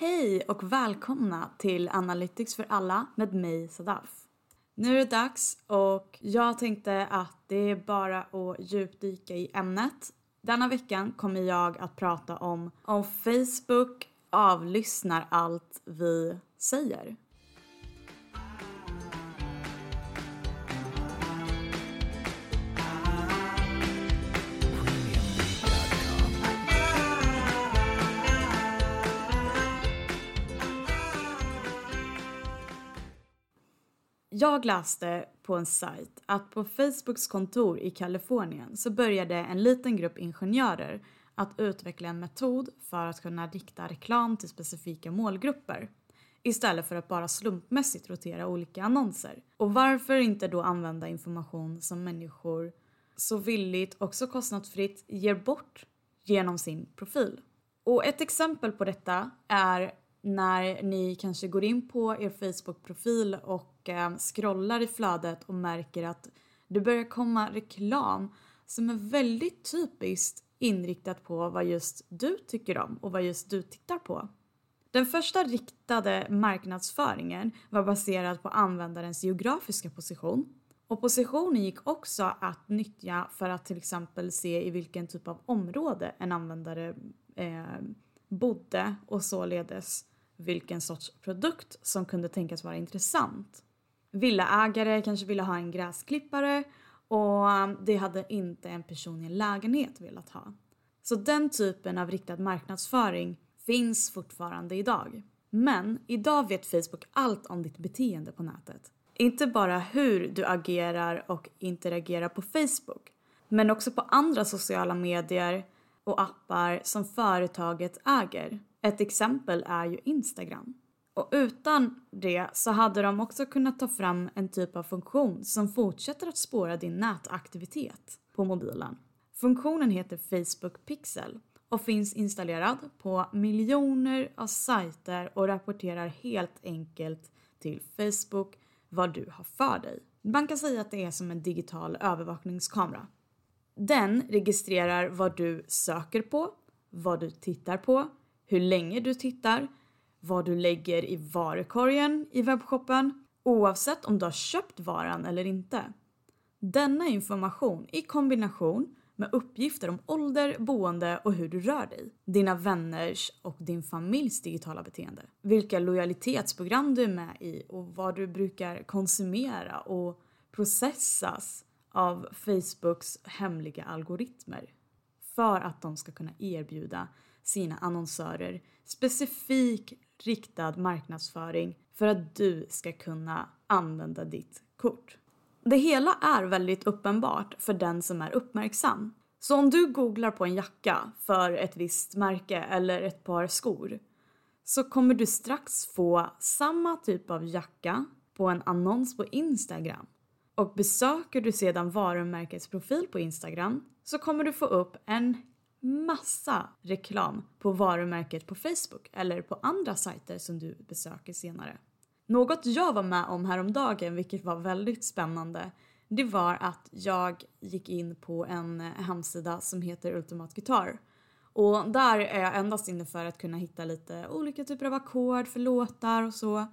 Hej och välkomna till Analytics för alla med mig Sadaf. Nu är det dags och jag tänkte att det är bara att djupdyka i ämnet. Denna veckan kommer jag att prata om om Facebook avlyssnar allt vi säger. Jag läste på en sajt att på Facebooks kontor i Kalifornien så började en liten grupp ingenjörer att utveckla en metod för att kunna rikta reklam till specifika målgrupper istället för att bara slumpmässigt rotera olika annonser. Och varför inte då använda information som människor så villigt och så kostnadsfritt ger bort genom sin profil? Och ett exempel på detta är när ni kanske går in på er Facebook-profil och Eh, scrollar i flödet och märker att det börjar komma reklam som är väldigt typiskt inriktat på vad just du tycker om och vad just du tittar på. Den första riktade marknadsföringen var baserad på användarens geografiska position och positionen gick också att nyttja för att till exempel se i vilken typ av område en användare eh, bodde och således vilken sorts produkt som kunde tänkas vara intressant. Villaägare kanske ville ha en gräsklippare och det hade inte en person i en lägenhet velat ha. Så den typen av riktad marknadsföring finns fortfarande idag. Men idag vet Facebook allt om ditt beteende på nätet. Inte bara hur du agerar och interagerar på Facebook, men också på andra sociala medier och appar som företaget äger. Ett exempel är ju Instagram. Och utan det så hade de också kunnat ta fram en typ av funktion som fortsätter att spåra din nätaktivitet på mobilen. Funktionen heter Facebook Pixel och finns installerad på miljoner av sajter och rapporterar helt enkelt till Facebook vad du har för dig. Man kan säga att det är som en digital övervakningskamera. Den registrerar vad du söker på, vad du tittar på, hur länge du tittar, vad du lägger i varukorgen i webbshoppen oavsett om du har köpt varan eller inte. Denna information i kombination med uppgifter om ålder, boende och hur du rör dig, dina vänners och din familjs digitala beteende, vilka lojalitetsprogram du är med i och vad du brukar konsumera och processas av Facebooks hemliga algoritmer för att de ska kunna erbjuda sina annonsörer specifik riktad marknadsföring för att du ska kunna använda ditt kort. Det hela är väldigt uppenbart för den som är uppmärksam. Så om du googlar på en jacka för ett visst märke eller ett par skor så kommer du strax få samma typ av jacka på en annons på Instagram. Och besöker du sedan varumärkets profil på Instagram så kommer du få upp en massa reklam på varumärket på Facebook eller på andra sajter som du besöker senare. Något jag var med om häromdagen, vilket var väldigt spännande, det var att jag gick in på en hemsida som heter Ultimat Guitar. Och där är jag endast inne för att kunna hitta lite olika typer av ackord för låtar och så.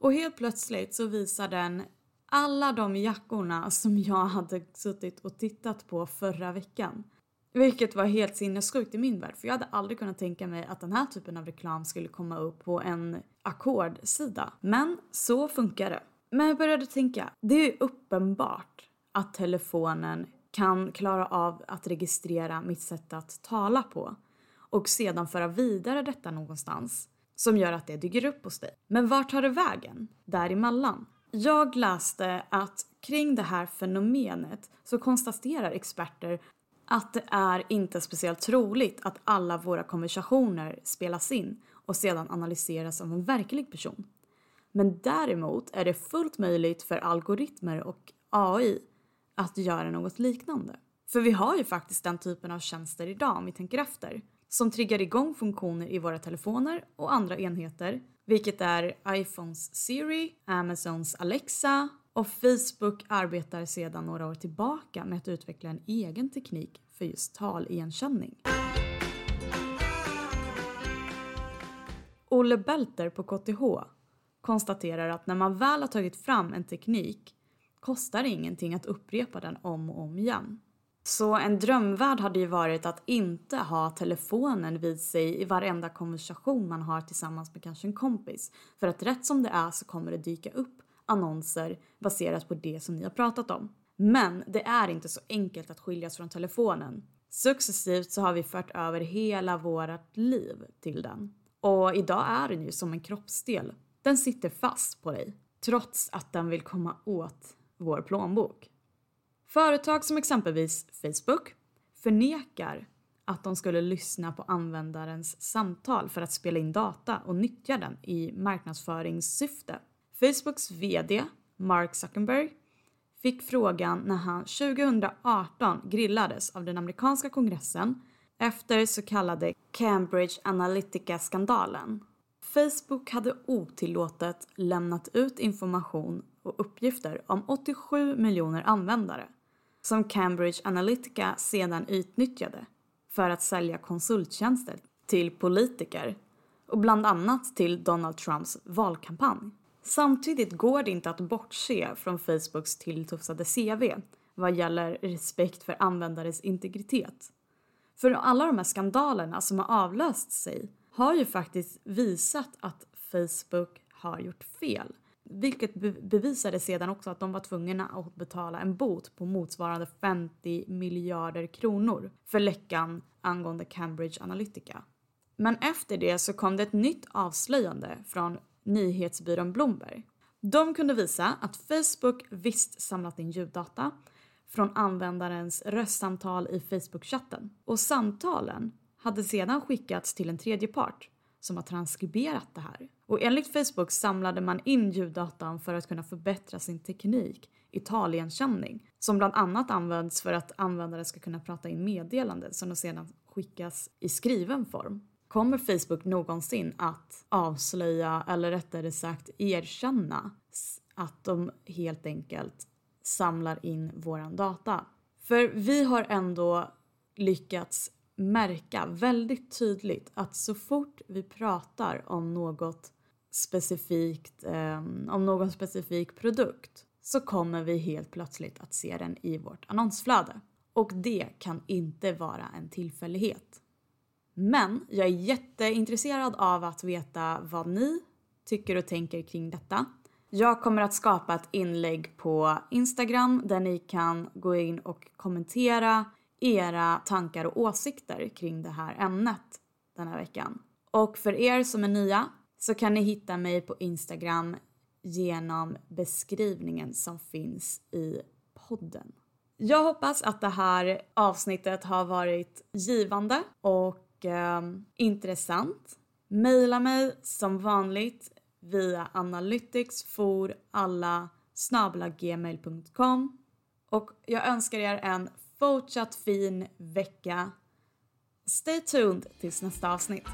Och helt plötsligt så visar den alla de jackorna som jag hade suttit och tittat på förra veckan. Vilket var helt sinnessjukt i min värld för jag hade aldrig kunnat tänka mig att den här typen av reklam skulle komma upp på en ackordsida. Men så funkar det. Men jag började tänka, det är uppenbart att telefonen kan klara av att registrera mitt sätt att tala på och sedan föra vidare detta någonstans som gör att det dyker upp hos dig. Men vart tar det vägen däremellan? Jag läste att kring det här fenomenet så konstaterar experter att det är inte speciellt troligt att alla våra konversationer spelas in och sedan analyseras av en verklig person. Men däremot är det fullt möjligt för algoritmer och AI att göra något liknande. För vi har ju faktiskt den typen av tjänster idag om vi tänker efter. Som triggar igång funktioner i våra telefoner och andra enheter. Vilket är iPhones Siri, Amazons Alexa och Facebook arbetar sedan några år tillbaka med att utveckla en egen teknik för just taligenkänning. Olle Belter på KTH konstaterar att när man väl har tagit fram en teknik kostar det ingenting att upprepa den om och om igen. Så en drömvärld hade ju varit att inte ha telefonen vid sig i varenda konversation man har tillsammans med kanske en kompis. För att rätt som det är så kommer det dyka upp annonser baserat på det som ni har pratat om. Men det är inte så enkelt att skiljas från telefonen. Successivt så har vi fört över hela vårt liv till den. Och idag är den ju som en kroppsdel. Den sitter fast på dig, trots att den vill komma åt vår plånbok. Företag som exempelvis Facebook förnekar att de skulle lyssna på användarens samtal för att spela in data och nyttja den i marknadsföringssyfte. Facebooks VD Mark Zuckerberg fick frågan när han 2018 grillades av den amerikanska kongressen efter så kallade Cambridge Analytica-skandalen. Facebook hade otillåtet lämnat ut information och uppgifter om 87 miljoner användare som Cambridge Analytica sedan utnyttjade för att sälja konsulttjänster till politiker och bland annat till Donald Trumps valkampanj. Samtidigt går det inte att bortse från Facebooks tilltufsade CV vad gäller respekt för användares integritet. För alla de här skandalerna som har avlöst sig har ju faktiskt visat att Facebook har gjort fel. Vilket bevisade sedan också att de var tvungna att betala en bot på motsvarande 50 miljarder kronor för läckan angående Cambridge Analytica. Men efter det så kom det ett nytt avslöjande från nyhetsbyrån Bloomberg. De kunde visa att Facebook visst samlat in ljuddata från användarens röstsamtal i Facebook-chatten och samtalen hade sedan skickats till en tredje part som har transkriberat det här. Och enligt Facebook samlade man in ljuddatan för att kunna förbättra sin teknik Italienkänning som bland annat används för att användare ska kunna prata in meddelanden som de sedan skickas i skriven form. Kommer Facebook någonsin att avslöja, eller rättare sagt erkänna, att de helt enkelt samlar in våran data? För vi har ändå lyckats märka väldigt tydligt att så fort vi pratar om något specifikt, eh, om någon specifik produkt så kommer vi helt plötsligt att se den i vårt annonsflöde. Och det kan inte vara en tillfällighet. Men jag är jätteintresserad av att veta vad ni tycker och tänker kring detta. Jag kommer att skapa ett inlägg på Instagram där ni kan gå in och kommentera era tankar och åsikter kring det här ämnet den här veckan. Och för er som är nya så kan ni hitta mig på Instagram genom beskrivningen som finns i podden. Jag hoppas att det här avsnittet har varit givande och eh, intressant. Maila mig som vanligt via analyticsforalla.gmail.com och jag önskar er en fortsatt fin vecka. Stay tuned tills nästa avsnitt.